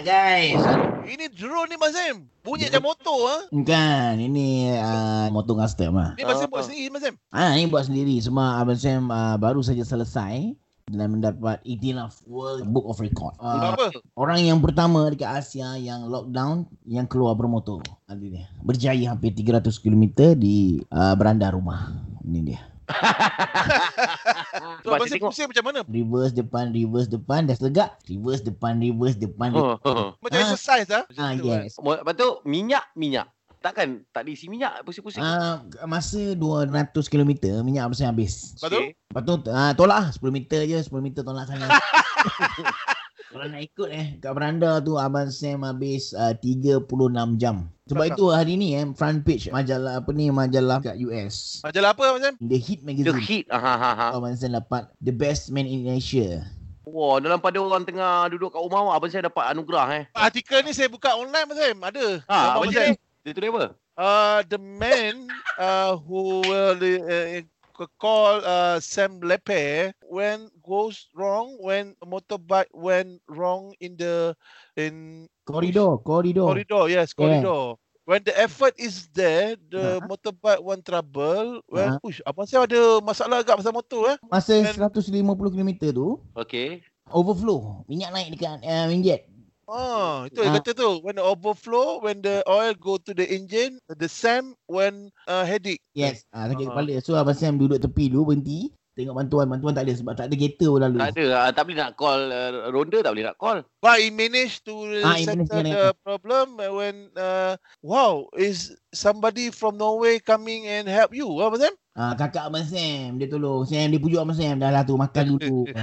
Guys. Ini drone ni Mas Sam. Bunyi macam motor ah. Bukan, ini uh, motor custom lah. Ni Mas Sam Ah, buat ah. sendiri Mas Sam. Ah, ini buat sendiri. Semua Abang Sam uh, baru saja selesai dan mendapat Itilaf World Book of Record. Uh, apa? orang yang pertama dekat Asia yang lockdown yang keluar bermotor. Ada dia. Berjaya hampir 300 km di uh, beranda rumah. Ini dia. So, saya Sam tengok. pusing macam mana? Reverse depan, reverse depan, dah tegak. Reverse depan, reverse depan. Oh, oh. Macam Ah. exercise ah. Ah, yes. Mo- Lepas tu minyak, minyak. Takkan tak diisi minyak pusing-pusing. Ah, masa 200 km minyak Sam habis. Lepas tu? Lepas tu uh, tolak lah 10 meter je 10 meter tolak sana Kalau nak ikut eh kat beranda tu Abang Sam habis uh, 36 jam Sebab itu hari ni eh front page majalah apa ni majalah kat US Majalah apa Mas Sam? The Hit The Magazine heat. Ah, ha, ha, ha. Abang Sam dapat The Best Man in Asia Wah, dalam pada orang tengah duduk kat rumah, abang saya dapat anugerah eh. Artikel ni saya buka online Mas Sam. Ada. Ha, abang saya. Sam. Dia tulis apa? Uh, the man uh, who will uh, call uh, Sam Lepe when goes wrong when a motorbike went wrong in the in Koridor Koridor corridor yes corridor when the effort is there the Ah. motorbike want trouble when Ah. uish abang saya ada masalah agak pasal motor eh Masa And- 150 km tu Okey. Overflow Minyak naik dekat uh, Minjet Ah, itu dia Ah. kata tu when the overflow when the oil go to the engine the Sam when uh, headache Yes ah, Sakit Ah. kepala So Abang Sam duduk tepi dulu Berhenti Tengok bantuan Bantuan tak ada Sebab tak ada kereta pun lalu Tak ada. ah, tak boleh nak call uh, ronda, tak boleh nak call. But he managed to Ah, managed settle the problem uh, when uh, wow is somebody from Norway coming and help you, apa Sam? Ah, kakak Abang Sam dia tolong. Sam dia pujuk Abang Sam dah lah tu makan dulu.